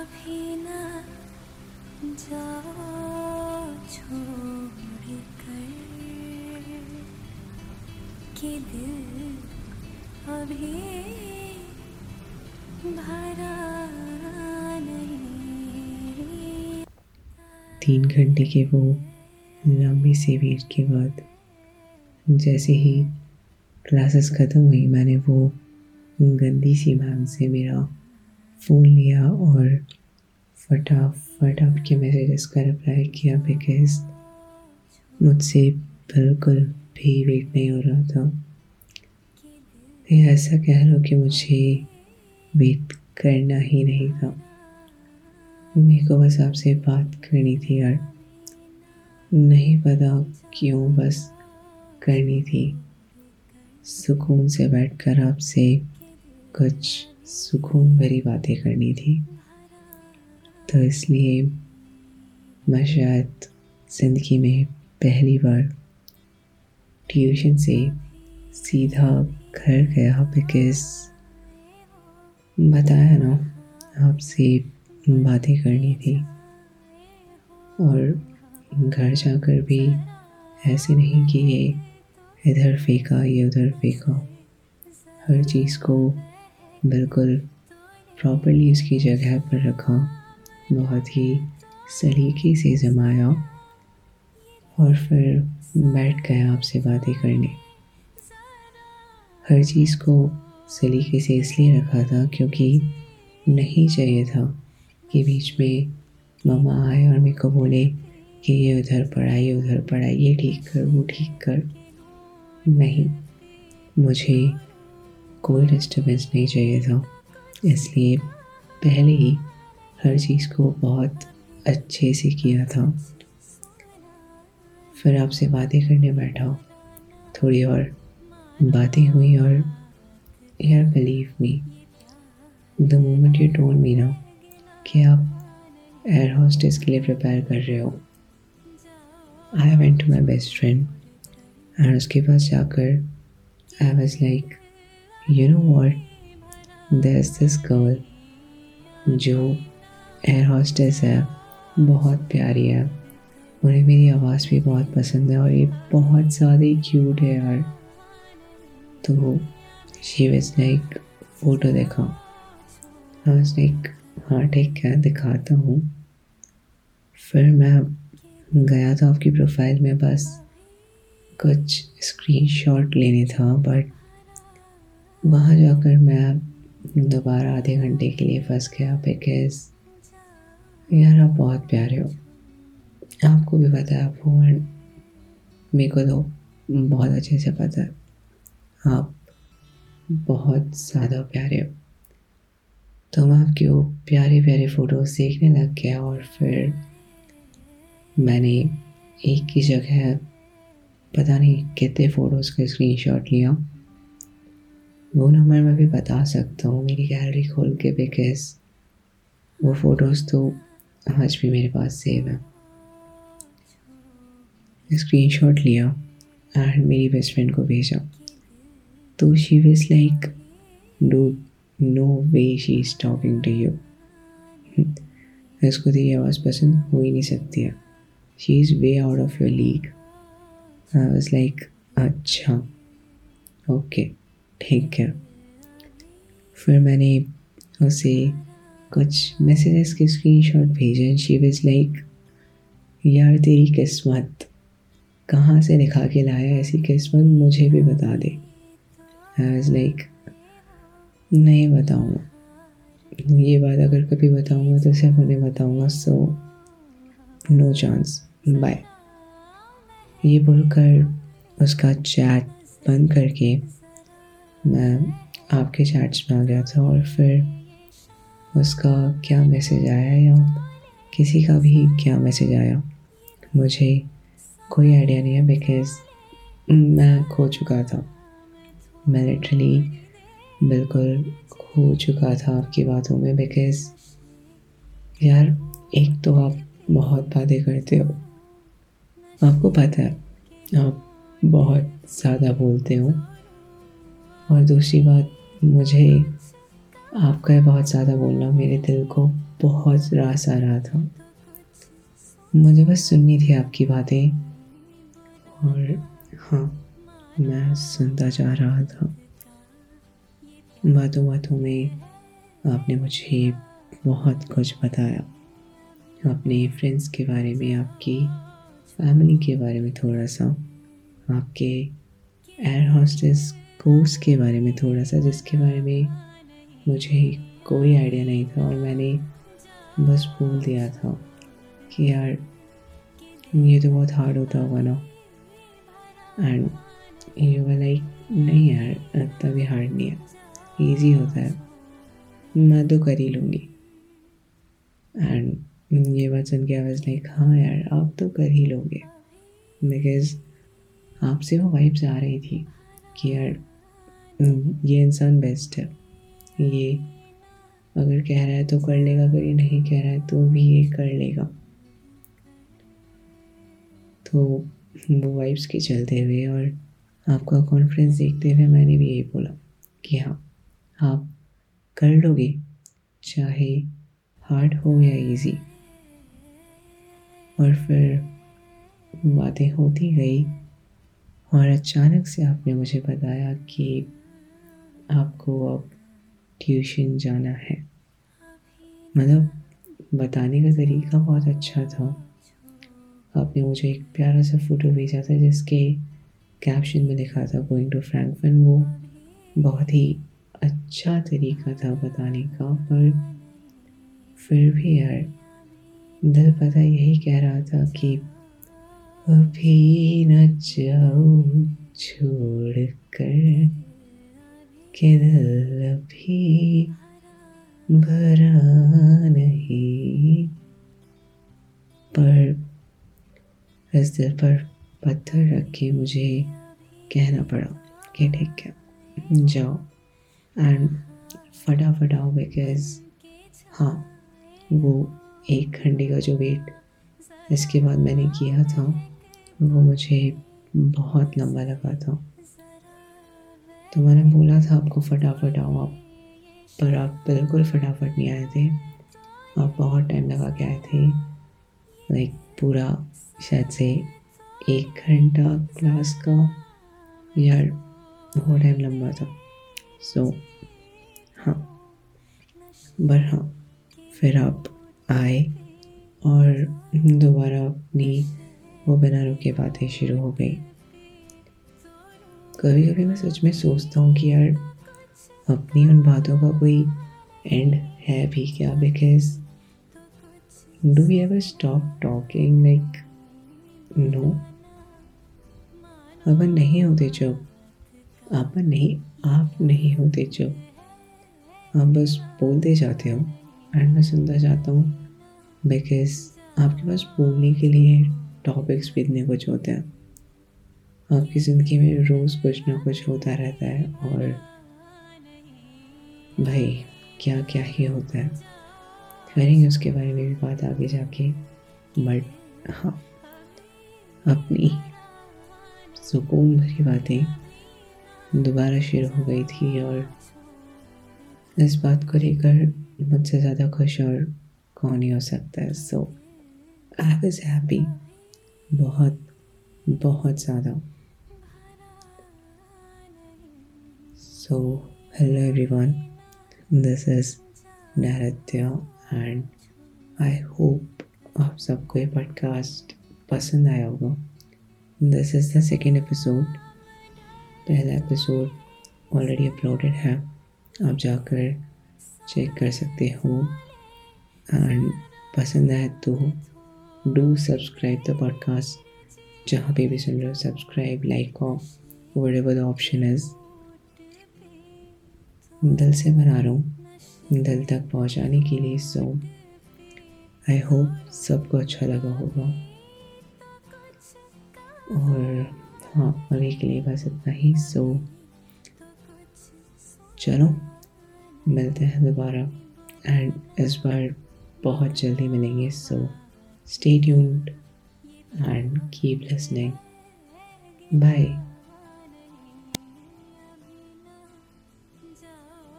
कभी ना जाओ छोड़ कर कि दिल अभी भरा तीन घंटे के वो लंबी सी वेट के बाद जैसे ही क्लासेस ख़त्म हुई, मैंने वो गंदी सी मैम से मेरा फ़ोन लिया और फटाफट आपके मैसेजेस का रिप्लाई किया बिकॉज़ मुझसे बिल्कुल भी वेट नहीं हो रहा था। या ऐसा कह लो कि मुझे वेट करना ही नहीं था। मेरे को बस आपसे बात करनी थी यार। नहीं पता क्यों बस करनी थी। सुकून से बैठकर आपसे कुछ सुकून भरी बातें करनी थी। तो इसलिए मैं शायद ज़िंदगी में पहली बार ट्यूशन से सीधा घर गया बिकॉज़ बताया ना, आपसे बातें करनी थी। और घर जाकर भी ऐसे नहीं कि ये इधर फेंका, ये उधर फेंका। हर चीज़ को बिल्कुल प्रॉपरली उसकी जगह पर रखा। बहुत ही सलीके से जमाया। और फिर बैठ गया आपसे बातें करने। हर चीज़ को सलीके से इसलिए रखा था क्योंकि नहीं चाहिए था कि बीच में मामा आए और मेरे को बोले कि ये उधर पढ़ा ये उधर पढ़ा ये ठीक कर, वो ठीक कर। नहीं, मुझे कोई डिस्टर्बेंस नहीं चाहिए था। इसलिए पहले ही हर चीज़ को बहुत अच्छे से किया था। फिर आपसे बातें करने बैठा थोड़ी और बातें हुई और यार believe me the moment you told me ना कि आप एयर हॉस्टेस के लिए प्रिपेयर कर रहे हो। I went to my best friend and उसके पास जाकर I was like you know what there's this girl जो एयर हॉस्टेस है, बहुत प्यारी है। उन्हें मेरी आवाज़ भी बहुत पसंद है और ये बहुत ज़्यादा ही क्यूट है यार। तो शी वज लाइक फ़ोटो देखा। आज लाइक हाँ ठीक है, दिखाता हूँ। फिर मैं गया था आपकी प्रोफ़ाइल में, बस कुछ स्क्रीनशॉट लेने था बट वहाँ जाकर मैं दोबारा आधे घंटे के लिए फंस गया बिकॉज़ यार आप बहुत प्यारे हो। आपको भी पता है, आप हो मेरे को तो बहुत अच्छे से पता है। आप बहुत ज़्यादा प्यारे हो। तो मैं आपके वो प्यारे प्यारे फ़ोटोज़ देखने लग गया और फिर मैंने एक ही जगह पता नहीं कितने फ़ोटोज़ का स्क्रीनशॉट लिया। वो नंबर मैं भी बता सकता हूँ, मेरी गैलरी खोल के बिकॉज़ वो फ़ोटोज़ तो आज भी मेरे पास सेव है। स्क्रीन शॉट लिया एंड मेरी बेस्ट फ्रेंड को भेजा। तो she was like do no way she is talking to you इसको तेरी आवाज़ पसंद हो ही नहीं सकती है। She is way out of your league I was like अच्छा ओके okay. ठीक है। फिर मैंने उसे कुछ मैसेजेस के स्क्रीनशॉट भेजे शी वज लाइक यार, तेरी किस्मत कहाँ से लिखा के लाया ऐसी किस्मत मुझे भी बता दे। आई वॉज़ लाइक नहीं बताऊँगा। ये बात अगर कभी बताऊँगा तो सिर्फ़ उन्हें बताऊँगा। सो नो चांस बाय ये बोलकर उसका चैट बंद करके मैं आपके चैट्स में आ गया था और फिर उसका क्या मैसेज आया या किसी का भी क्या मैसेज आया? मुझे कोई आइडिया नहीं है बिकॉज़ मैं खो चुका था। मैं लिटरली बिल्कुल खो चुका था आपकी बातों में बिकॉज़ यार, एक तो आप बहुत बातें करते हो। आपको पता है, आप बहुत ज़्यादा बोलते हो। और दूसरी बात, मुझे आपका बहुत ज़्यादा बोलना मेरे दिल को बहुत रास आ रहा था। मुझे बस सुननी थी आपकी बातें। और हाँ मैं सुनता जा रहा था। बातों बातों में आपने मुझे बहुत कुछ बताया। अपने फ्रेंड्स के बारे में, आपकी फैमिली के बारे में थोड़ा सा। आपके एयर हॉस्टेस कोर्स के बारे में थोड़ा सा, जिसके बारे में मुझे कोई आइडिया नहीं था और मैंने बस बोल दिया था कि यार, ये तो बहुत हार्ड होता होगा ना। एंड यू वर लाइक नहीं यार, इतना भी हार्ड नहीं है। ईजी होता है। मैं तो कर ही लूँगी। एंड ये बात सुन के आवाज़ लाइक हाँ यार, आप तो कर ही लोगे। बिकॉज़ आपसे वो वाइब्स आ रही थी कि यार ये इंसान बेस्ट है। ये अगर कह रहा है तो कर लेगा, अगर ये नहीं कह रहा है तो भी ये कर लेगा। तो वो वाइब्स के चलते हुए और आपका कॉन्फिडेंस देखते हुए मैंने भी यही बोला कि हाँ आप कर लोगे, चाहे हार्ड हो या इजी और फिर बातें होती गई और अचानक से आपने मुझे बताया कि आपको अब ट्यूशन जाना है। मतलब बताने का तरीका बहुत अच्छा था। आपने मुझे एक प्यारा सा फ़ोटो भेजा था जिसके कैप्शन में लिखा था गोइंग टू फ्रैंकफर्ट वो बहुत ही अच्छा तरीका था बताने का, पर फिर भी यार दिल पता यही कह रहा था कि अभी न जाओ छोड़ कर के दिल अभी भरा नहीं। पर, इस दिल पर पत्थर रख के मुझे कहना पड़ा कि ठीक है, जाओ। एंड फटाफट आओ बिकॉज़ हाँ वो एक घंटे का जो वेट इसके बाद मैंने किया था, वो मुझे बहुत लंबा लगा था। तो मैंने बोला था आपको फटाफट आओ आप पर आप बिल्कुल फटाफट नहीं आए थे। आप बहुत टाइम लगा के आए थे। लाइक पूरा शायद से एक घंटा क्लास का यार बहुत टाइम लंबा था। सो so, हाँ। पर हाँ फिर आप आए और दोबारा अपनी वो बिना रुके बातें शुरू हो गई। कभी कभी मैं सच में सोचता हूँ कि यार, अपनी उन बातों का कोई एंड है भी क्या? Because do we ever stop talking like no अपन नहीं होते चुप। अपन नहीं, आप नहीं होते चुप। आप बस बोलते जाते हो एंड मैं सुनता जाता हूँ। बिकॉज़ आपके पास बोलने के लिए टॉपिक्स भी इतने कुछ होते हैं। आपकी ज़िंदगी में रोज़ कुछ ना कुछ होता रहता है और भाई क्या क्या ही होता है। करेंगे उसके बारे में भी बात आगे जाके बट हाँ अपनी सुकून भरी बातें दोबारा शुरू हो गई थी और इस बात को लेकर मुझसे ज़्यादा खुश और कौन ही हो सकता है। सो आई वॉज़ हैप्पी बहुत बहुत ज़्यादा। So, hello everyone, this is Naratya and I hope आप सबको ये पॉडकास्ट पसंद आया होगा। This is the second episode पहला एपिसोड ऑलरेडी अपलोडेड है। आप जाकर चेक कर सकते हो। एंड पसंद आए तो डू सब्सक्राइब द पॉडकास्ट जहाँ पे भी सुन रहे हो subscribe like of whatever the option is दिल से बना रहा हूँ दिल तक पहुँचाने के लिए सो आई होप सबको अच्छा लगा होगा। और हाँ अभी के लिए बस इतना ही सो चलो, मिलते हैं दोबारा। एंड इस बार बहुत जल्दी मिलेंगे so stay tuned and keep listening bye